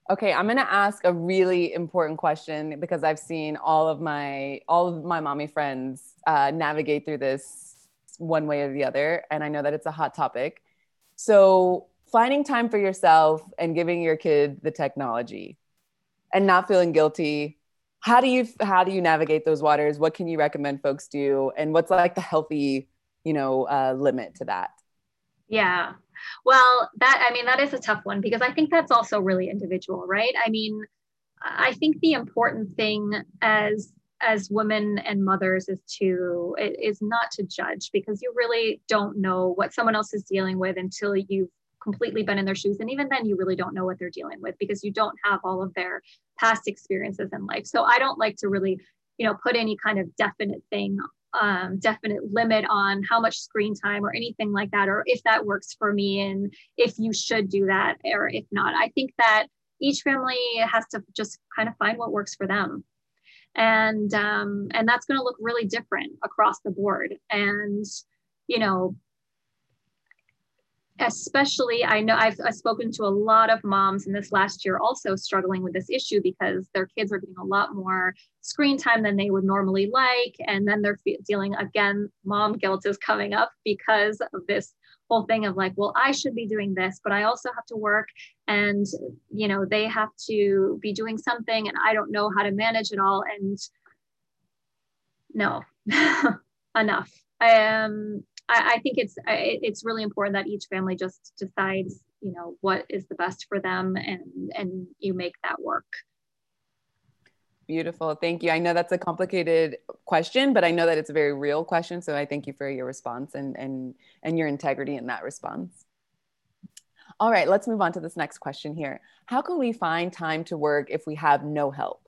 Okay, I'm gonna ask a really important question because I've seen all of my all of my mommy friends uh, navigate through this one way or the other, and I know that it's a hot topic. So, finding time for yourself and giving your kid the technology, and not feeling guilty. How do you how do you navigate those waters? What can you recommend folks do, and what's like the healthy, you know, uh, limit to that? Yeah, well, that, I mean, that is a tough one because I think that's also really individual, right? I mean, I think the important thing as as women and mothers is to is not to judge because you really don't know what someone else is dealing with until you've completely been in their shoes and even then you really don't know what they're dealing with because you don't have all of their past experiences in life so i don't like to really you know put any kind of definite thing um, definite limit on how much screen time or anything like that, or if that works for me and if you should do that or if not. I think that each family has to just kind of find what works for them. And um, and that's going to look really different across the board. And you know, especially i know I've, I've, spoken to a lot of moms in this last year also struggling with this issue because their kids are getting a lot more screen time than they would normally like. And then they're dealing again mom guilt is coming up because of this whole thing of like well i should be doing this but i also have to work. And you know they have to be doing something and i don't know how to manage it all. And no enough. I am um I, I think it's it's really important that each family just decides you know what is the best for them and and you make that work Beautiful. Thank you. I know that's a complicated question, but I know that it's a very real question. So I thank you for your response and and and your integrity in that response. All right, let's move on to this next question here. How can we find time to work if we have no help?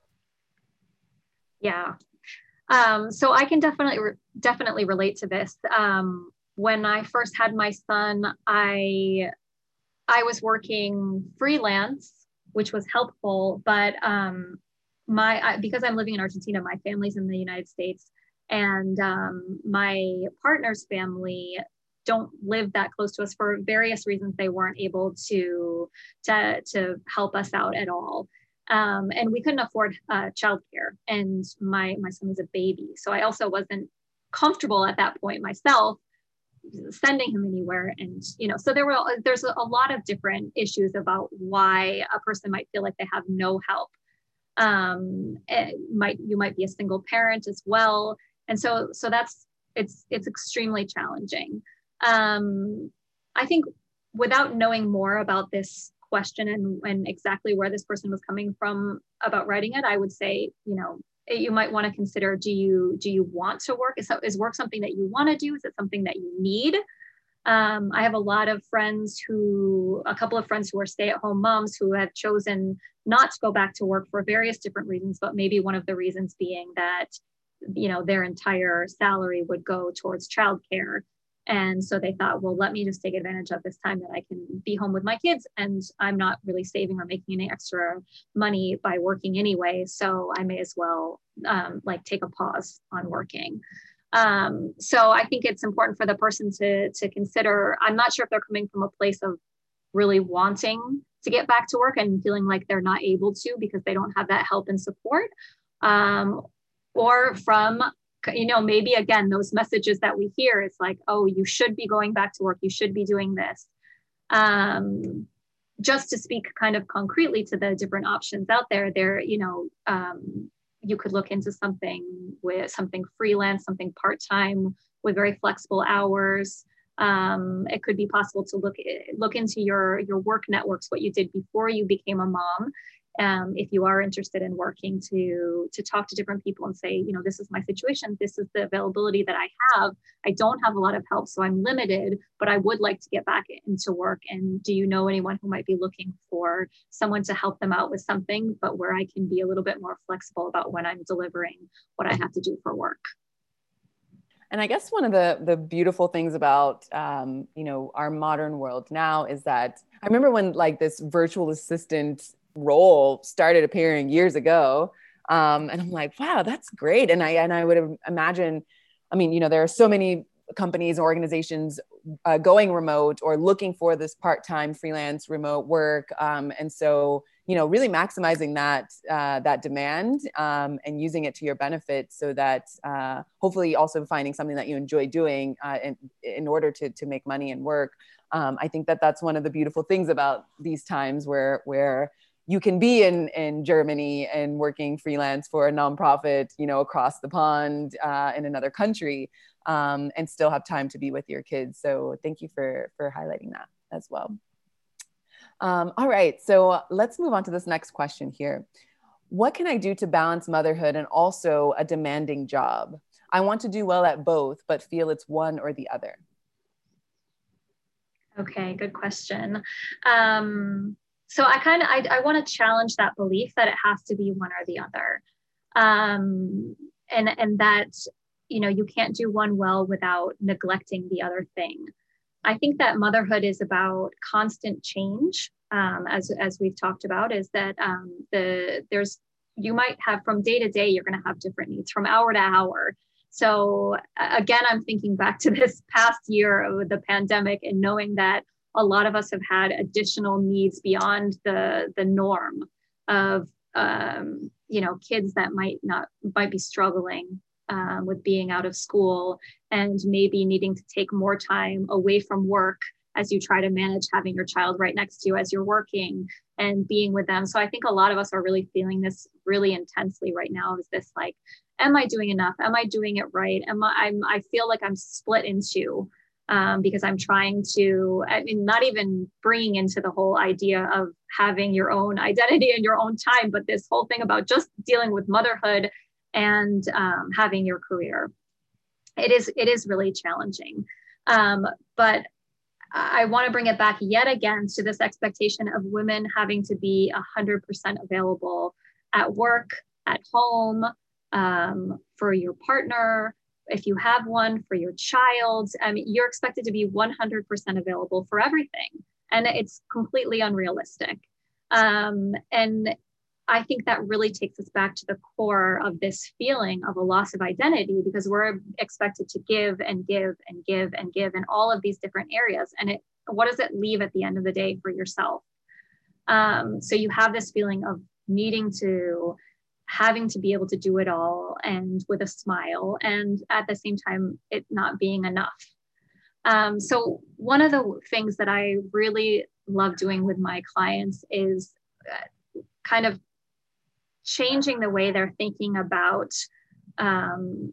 Yeah. Um, so I can definitely re- definitely relate to this. Um, when I first had my son, I I was working freelance, which was helpful, but um, my I, because I'm living in Argentina, my family's in the United States, and um, my partner's family don't live that close to us for various reasons. They weren't able to to to help us out at all. Um, and we couldn't afford uh, childcare, and my my son was a baby, so I also wasn't comfortable at that point myself sending him anywhere. And you know so there were there's a lot of different issues about why a person might feel like they have no help. Um, might you might be a single parent as well. And so so that's it's it's extremely challenging. Um, i think without knowing more about this question and, and exactly where this person was coming from about writing it i would say you know you might want to consider do you do you want to work? Is, is work something that you want to do? Is it something that you need? Um, I have a lot of friends who, a couple of friends who are stay at home moms who have chosen not to go back to work for various different reasons, but maybe one of the reasons being that, you know, their entire salary would go towards childcare. And so they thought, well, let me just take advantage of this time that I can be home with my kids. And I'm not really saving or making any extra money by working anyway. So I may as well um, like take a pause on working. Um, so I think it's important for the person to to consider. I'm not sure if they're coming from a place of really wanting to get back to work and feeling like they're not able to because they don't have that help and support, um, or from you know maybe again those messages that we hear it's like oh you should be going back to work you should be doing this um, just to speak kind of concretely to the different options out there there you know um, you could look into something with something freelance, something part time with very flexible hours. Um, it could be possible to look look into your your work networks, what you did before you became a mom, um, if you are interested in working to to talk to different people and say you know this is my situation this is the availability that i have. I don't have a lot of help so i'm limited but i would like to get back into work. And do you know anyone who might be looking for someone to help them out with something but where i can be a little bit more flexible about when i'm delivering what i have to do for work? And I guess one of the the beautiful things about um, you know our modern world now is that I remember when like this virtual assistant role started appearing years ago. Um, and I'm like, wow, that's great. And I and I would imagine, I mean, you know, there are so many companies organizations uh, going remote or looking for this part-time freelance remote work um, and so you know really maximizing that uh, that demand um, and using it to your benefit so that uh, hopefully also finding something that you enjoy doing uh, in, in order to, to make money and work um, i think that that's one of the beautiful things about these times where where you can be in in Germany and working freelance for a nonprofit, you know, across the pond uh, in another country, um, and still have time to be with your kids. So thank you for for highlighting that as well. Um, all right, so let's move on to this next question here. What can I do to balance motherhood and also a demanding job? I want to do well at both, but feel it's one or the other. Okay, good question. Um, so I kind of I, I want to challenge that belief that it has to be one or the other, um, and and that you know you can't do one well without neglecting the other thing. I think that motherhood is about constant change, um, as as we've talked about. Is that um, the there's you might have from day to day you're going to have different needs from hour to hour. So again, I'm thinking back to this past year of the pandemic and knowing that a lot of us have had additional needs beyond the the norm of um, you know kids that might not might be struggling um, with being out of school and maybe needing to take more time away from work as you try to manage having your child right next to you as you're working and being with them. So i think a lot of us are really feeling this really intensely right now is this like am i doing enough? Am i doing it right? Am i I'm, i feel like i'm split into um, because I'm trying to, I mean, not even bringing into the whole idea of having your own identity and your own time, but this whole thing about just dealing with motherhood and um, having your career. It is it is really challenging, um, but I want to bring it back yet again to this expectation of women having to be 100% available at work, at home, um, for your partner, if you have one for your child, um, you're expected to be 100% available for everything. And it's completely unrealistic. Um, and I think that really takes us back to the core of this feeling of a loss of identity because we're expected to give and give and give and give in all of these different areas. And it, what does it leave at the end of the day for yourself? Um, so you have this feeling of needing to having to be able to do it all and with a smile and at the same time it not being enough. Um, so one of the things that i really love doing with my clients is uh, kind of changing the way they're thinking about um,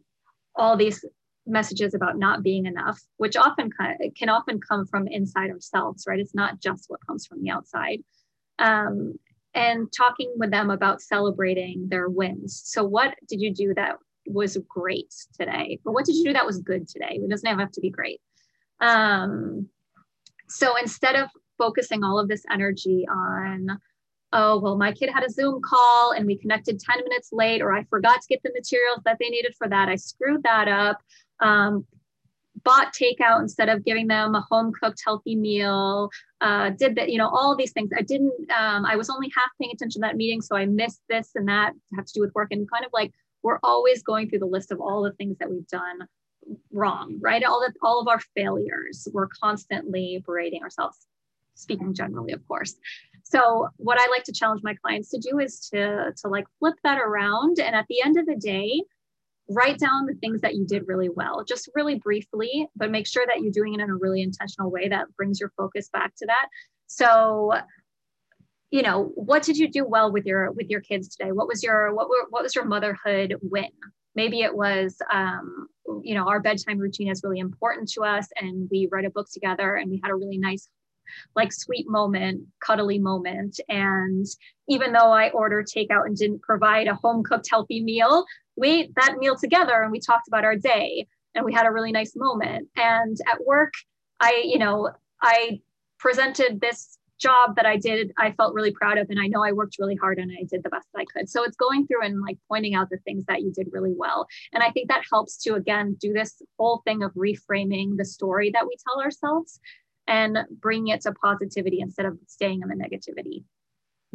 all these messages about not being enough which often can often come from inside ourselves right? It's not just what comes from the outside. Um, and talking with them about celebrating their wins. So, what did you do that was great today? Or what did you do that was good today? It doesn't have to be great. Um, so, instead of focusing all of this energy on, oh, well, my kid had a Zoom call and we connected 10 minutes late, or I forgot to get the materials that they needed for that, I screwed that up. Um, bought takeout instead of giving them a home cooked healthy meal uh, did that you know all these things. I didn't um, i was only half paying attention to that meeting so i missed this and that have to do with work and kind of like we're always going through the list of all the things that we've done wrong right? All that all of our failures we're constantly berating ourselves speaking generally of course. So what i like to challenge my clients to do is to to like flip that around and at the end of the day write down the things that you did really well, just really briefly, but make sure that you're doing it in a really intentional way that brings your focus back to that. So, you know, what did you do well with your with your kids today? What was your what were what was your motherhood win? Maybe it was, um, you know, our bedtime routine is really important to us, and we read a book together, and we had a really nice like sweet moment, cuddly moment. And even though I ordered takeout and didn't provide a home cooked healthy meal, we ate that meal together and we talked about our day and we had a really nice moment. And at work, I, you know, I presented this job that I did, I felt really proud of. And I know I worked really hard and I did the best I could. So it's going through and like pointing out the things that you did really well. And I think that helps to, again, do this whole thing of reframing the story that we tell ourselves and bringing it to positivity instead of staying in the negativity.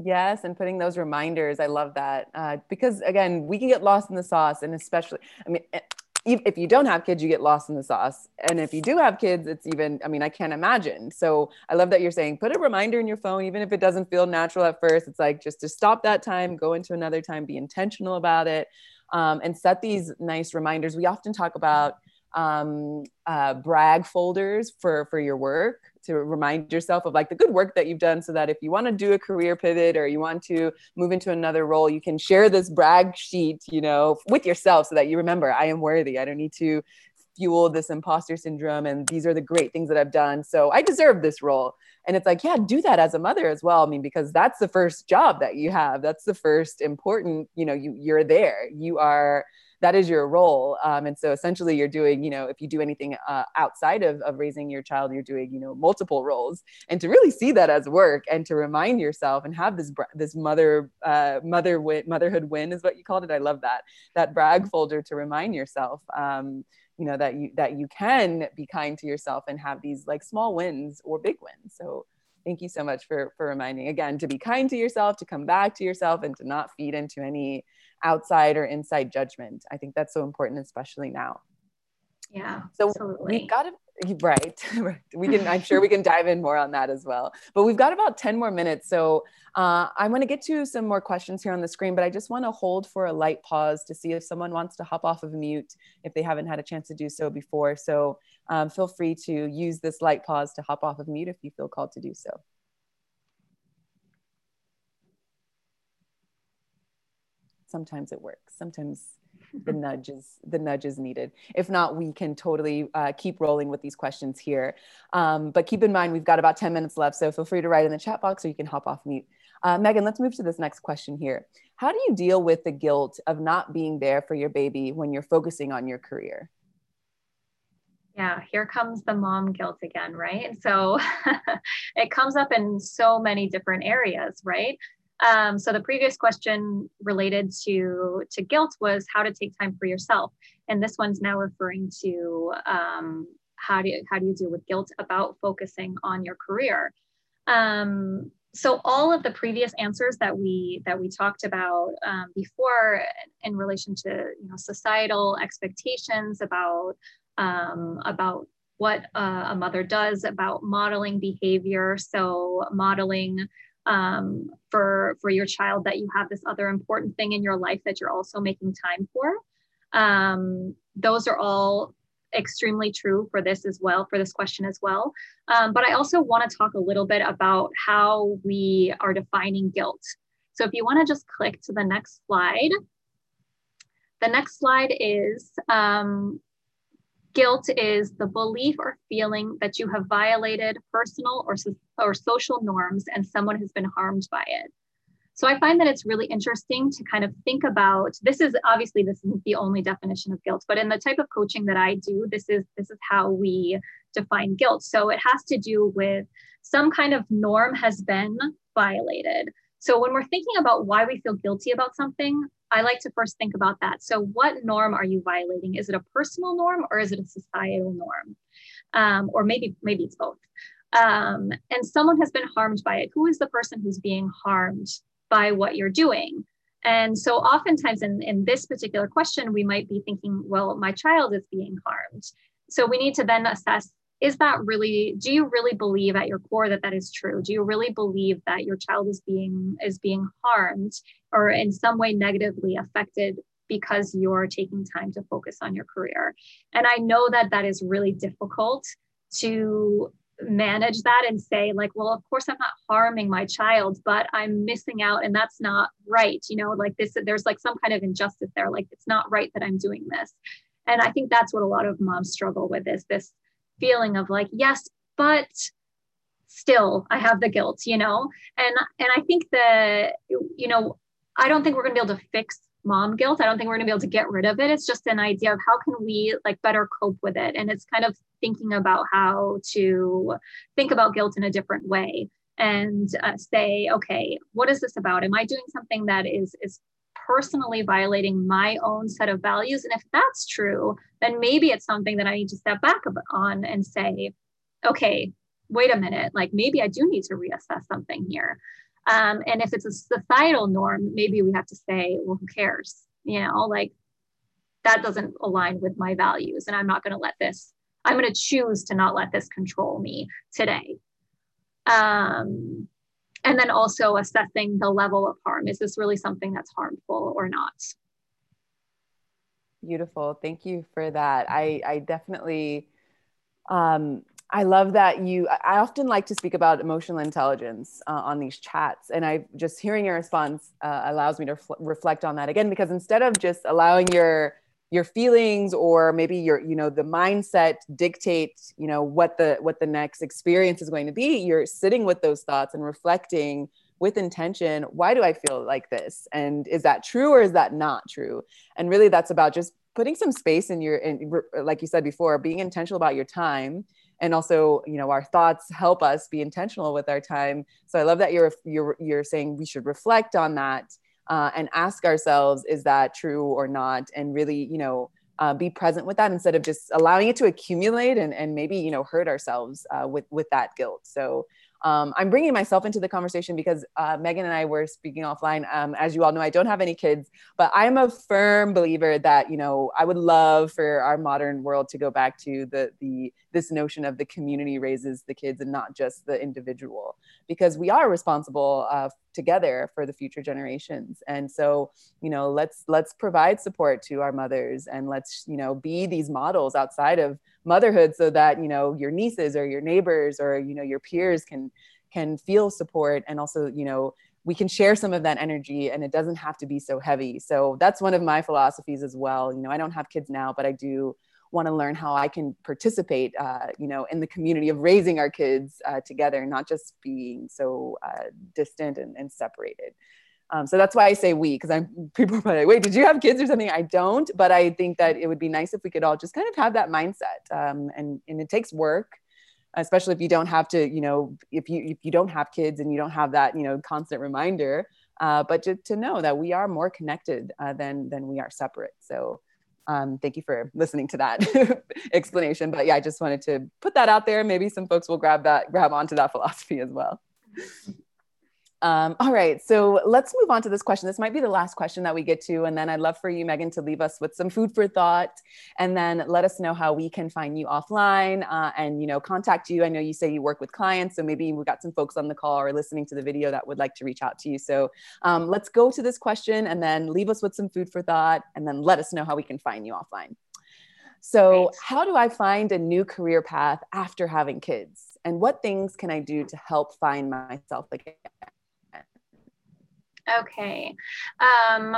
Yes, and putting those reminders. I love that uh, because again, we can get lost in the sauce, and especially, I mean, eh, if you don't have kids, you get lost in the sauce, and if you do have kids, it's even. I mean, I can't imagine. So I love that you're saying put a reminder in your phone, even if it doesn't feel natural at first. It's like just to stop that time, go into another time, be intentional about it, um, and set these nice reminders. We often talk about um, uh, brag folders for for your work to remind yourself of like the good work that you've done so that if you want to do a career pivot or you want to move into another role you can share this brag sheet you know with yourself so that you remember i am worthy. I don't need to fuel this imposter syndrome and these are the great things that i've done. So i deserve this role. And it's like yeah do that as a mother as well. I mean because that's the first job that you have. That's the first important you know you you're there. You are that is your role. Um, and so essentially you're doing, you know, if you do anything uh, outside of, of raising your child, you're doing, you know, multiple roles and to really see that as work and to remind yourself and have this, this mother, uh, mother win, motherhood win is what you called it. I love that, that brag folder to remind yourself, um, you know, that you, that you can be kind to yourself and have these like small wins or big wins. So thank you so much for, for reminding again, to be kind to yourself, to come back to yourself and to not feed into any outside or inside judgment. I think that's so important, especially now. Yeah. So absolutely. we've got to right. we can. I'm sure we can dive in more on that as well. But we've got about ten more minutes, so uh, I want to get to some more questions here on the screen. But I just want to hold for a light pause to see if someone wants to hop off of mute if they haven't had a chance to do so before. So um, feel free to use this light pause to hop off of mute if you feel called to do so. Sometimes it works. Sometimes the nudge is the nudge is needed. If not, we can totally uh, keep rolling with these questions here. Um, but keep in mind, we've got about 10 minutes left, so feel free to write in the chat box or you can hop off mute. Uh, Meghan, let's move to this next question here. How do you deal with the guilt of not being there for your baby when you're focusing on your career? Yeah, here comes the mom guilt again, right? So it comes up in so many different areas, right? Um, so the previous question related to to guilt was how to take time for yourself, and this one's now referring to um, how do you, how do you deal with guilt about focusing on your career. Um, so all of the previous answers that we that we talked about um, before in relation to you know societal expectations about um, about what uh, a mother does about modeling behavior so modeling um, for for your child that you have this other important thing in your life that you're also making time for. Um, those are all extremely true for this as well for this question as well. Um, but i also want to talk a little bit about how we are defining guilt. So if you want to just click to the next slide the next slide is um, Guilt is the belief or feeling that you have violated personal or, or social norms and someone has been harmed by it. So I find that it's really interesting to kind of think about this is obviously this isn't the only definition of guilt, but in the type of coaching that I do, this is this is how we define guilt. So it has to do with some kind of norm has been violated. So when we're thinking about why we feel guilty about something, I like to first think about that. So, what norm are you violating? Is it a personal norm or is it a societal norm? Um, or maybe maybe it's both. Um, and someone has been harmed by it. Who is the person who's being harmed by what you're doing? And so, oftentimes in, in this particular question, we might be thinking, well, my child is being harmed. So, we need to then assess is that really do you really believe at your core that that is true? Do you really believe that your child is being is being harmed or in some way negatively affected because you're taking time to focus on your career? And i know that that is really difficult to manage that and say like well of course i'm not harming my child but i'm missing out and that's not right you know like this there's like some kind of injustice there like it's not right that i'm doing this. And i think that's what a lot of moms struggle with is this feeling of like, yes, but still I have the guilt, you know? And and I think that, you know, I don't think we're gonna be able to fix mom guilt. I don't think we're gonna be able to get rid of it. It's just an idea of how can we like better cope with it. And it's kind of thinking about how to think about guilt in a different way and uh, say, okay, what is this about? Am I doing something that is is personally violating my own set of values? And if that's true, then maybe it's something that I need to step back on and say, okay, wait a minute, like maybe I do need to reassess something here. Um, and if it's a societal norm, maybe we have to say, well, who cares? You know, like that doesn't align with my values. And I'm not going to let this, I'm going to choose to not let this control me today. Um, and then also assessing the level of harm. Is this really something that's harmful or not? Beautiful. Thank you for that. I, I definitely, um, I love that you, I often like to speak about emotional intelligence uh, on these chats. And I just hearing your response uh, allows me to reflect on that again, because instead of just allowing your, your feelings or maybe your you know the mindset dictate you know what the what the next experience is going to be. You're sitting with those thoughts and reflecting with intention why do i feel like this? And is that true or is that not true? And really that's about just putting some space in your in, like you said before being intentional about your time. And also you know our thoughts help us be intentional with our time. So i love that you're you're you're saying we should reflect on that uh, and ask ourselves, is that true or not? And really, you know, uh, be present with that instead of just allowing it to accumulate and, and maybe, you know, hurt ourselves uh, with, with that guilt. So um, I'm bringing myself into the conversation because uh, Meghan and I were speaking offline. Um, as you all know, I don't have any kids, but I'm a firm believer that you know I would love for our modern world to go back to the the this notion of the community raises the kids and not just the individual, because we are responsible uh, together for the future generations. And so you know let's let's provide support to our mothers and let's you know be these models outside of motherhood so that you know your nieces or your neighbors or you know your peers can can feel support and also you know we can share some of that energy and it doesn't have to be so heavy so that's one of my philosophies as well you know i don't have kids now but i do want to learn how i can participate uh, you know in the community of raising our kids uh, together not just being so uh, distant and, and separated um, so that's why I say we, because I'm people are like, wait, did you have kids or something? I don't, but I think that it would be nice if we could all just kind of have that mindset. Um, and and it takes work, especially if you don't have to, you know, if you if you don't have kids and you don't have that, you know, constant reminder. Uh, but to, to know that we are more connected uh, than than we are separate. So um, thank you for listening to that explanation. But yeah, I just wanted to put that out there. Maybe some folks will grab that, grab onto that philosophy as well. Um, all right, so let's move on to this question. This might be the last question that we get to, and then I'd love for you, Meghan, to leave us with some food for thought, and then let us know how we can find you offline uh, and you know contact you. I know you say you work with clients, so maybe we've got some folks on the call or listening to the video that would like to reach out to you. So um, let's go to this question, and then leave us with some food for thought, and then let us know how we can find you offline. So, right. how do I find a new career path after having kids? And what things can I do to help find myself again? Okay. Um,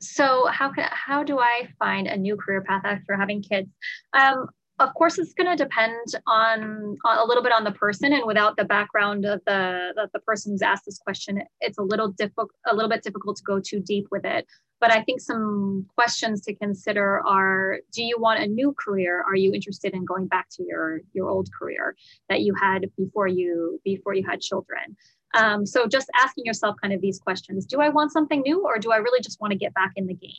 so how can how do I find a new career path after having kids? Um, of course, it's going to depend on, on, a little bit on the person, and without the background of the the, the person who's asked this question, it's a little difficult a little bit difficult to go too deep with it. But I think some questions to consider are: Do you want a new career? Are you interested in going back to your your old career that you had before you before you had children? Um, so just asking yourself kind of these questions. Do i want something new or do i really just want to get back in the game?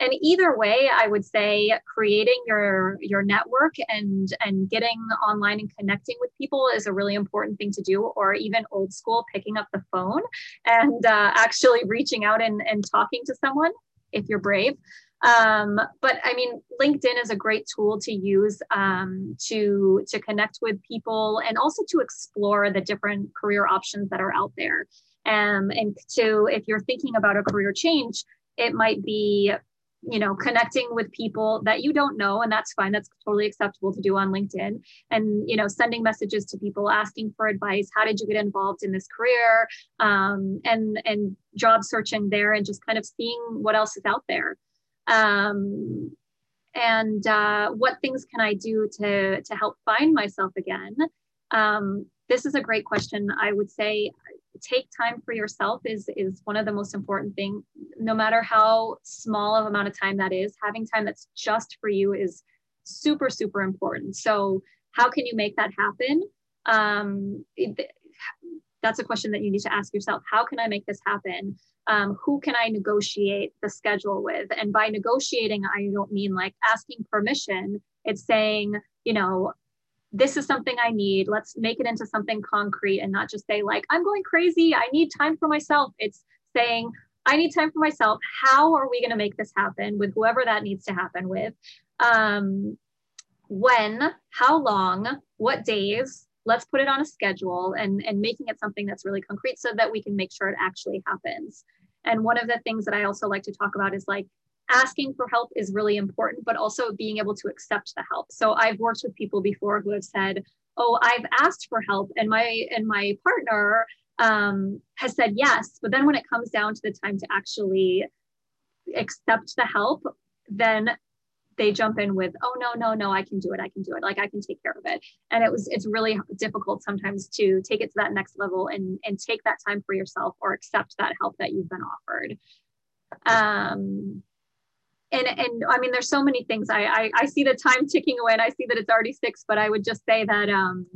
And either way i would say creating your your network and and getting online and connecting with people is a really important thing to do or even old school picking up the phone and uh, actually reaching out and, and talking to someone if you're brave um, but I mean, LinkedIn is a great tool to use um, to to connect with people and also to explore the different career options that are out there. Um, and to if you're thinking about a career change, it might be you know connecting with people that you don't know and that's fine. That's totally acceptable to do on linkedin. And you know sending messages to people asking for advice how did you get involved in this career? Um, and and job searching there and just kind of seeing what else is out there um, and uh, what things can I do to to help find myself again? Um, this is a great question. I would say take time for yourself is is one of the most important thing. No matter how small of amount of time that is, having time that's just for you is super super important. So how can you make that happen? Um, it, that's a question that you need to ask yourself. How can I make this happen? um, who can I negotiate the schedule with? And by negotiating, I don't mean like asking permission. It's saying, you know, this is something I need. Let's make it into something concrete and not just say, like, I'm going crazy. I need time for myself. It's saying, I need time for myself. How are we going to make this happen with whoever that needs to happen with? Um, when, how long, what days? Let's put it on a schedule and, and making it something that's really concrete so that we can make sure it actually happens. And one of the things that I also like to talk about is like asking for help is really important, but also being able to accept the help. So I've worked with people before who have said, "Oh, I've asked for help, and my and my partner um, has said yes." But then when it comes down to the time to actually accept the help, then they jump in with oh no no no i can do it i can do it like i can take care of it. And it was it's really difficult sometimes to take it to that next level and and take that time for yourself or accept that help that you've been offered. Um and and i mean there's so many things. I, I i see the time ticking away and i see that it's already six but i would just say that um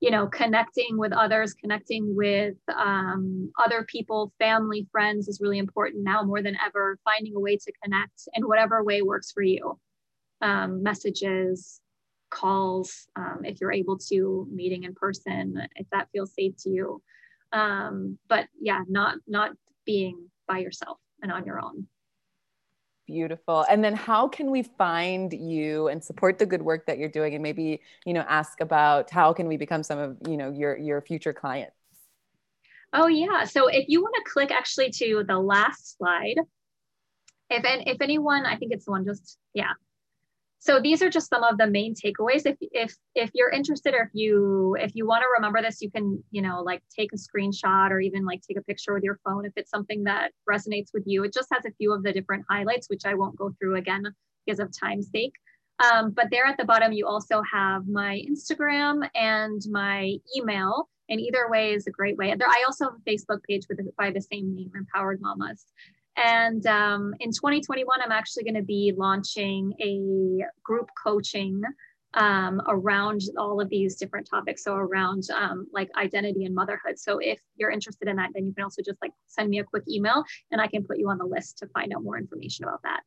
you know connecting with others connecting with um, other people family friends is really important now more than ever. Finding a way to connect in whatever way works for you um, messages, calls, um, if you're able to, meeting in person, if that feels safe to you. Um, but yeah, not not being by yourself and on your own. Beautiful. And then how can we find you and support the good work that you're doing and maybe, you know, ask about how can we become some of, you know, your your future clients? Oh yeah. So if you want to click actually to the last slide, if and if anyone, I think it's the one just yeah, so these are just some of the main takeaways. If if if you're interested or if you if you want to remember this you can you know like take a screenshot or even like take a picture with your phone if it's something that resonates with you. It just has a few of the different highlights which i won't go through again because of time's sake. Um, but there at the bottom you also have my instagram and my email. And either way is a great way. There i also have a facebook page with by the same name empowered mamas and um, in 2021, I'm actually going to be launching a group coaching um, around all of these different topics. So around um, like identity and motherhood. So if you're interested in that, then you can also just like send me a quick email and I can put you on the list to find out more information about that.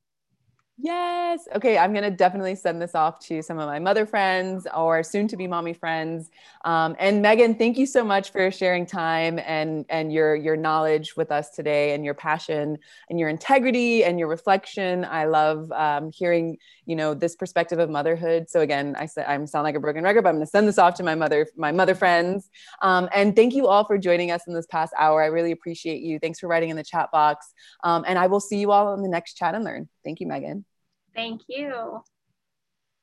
Yes. Okay. I'm going to definitely send this off to some of my mother friends or soon to be mommy friends. Um, and Meghan, thank you so much for sharing time and, and your, your knowledge with us today and your passion and your integrity and your reflection. I love um, hearing, you know, this perspective of motherhood. So again, I said, I'm sound like a broken record, but I'm going to send this off to my mother, my mother friends. Um, and thank you all for joining us in this past hour. I really appreciate you. Thanks for writing in the chat box. Um, and I will see you all in the next chat and learn. Thank you, Meghan. Thank you.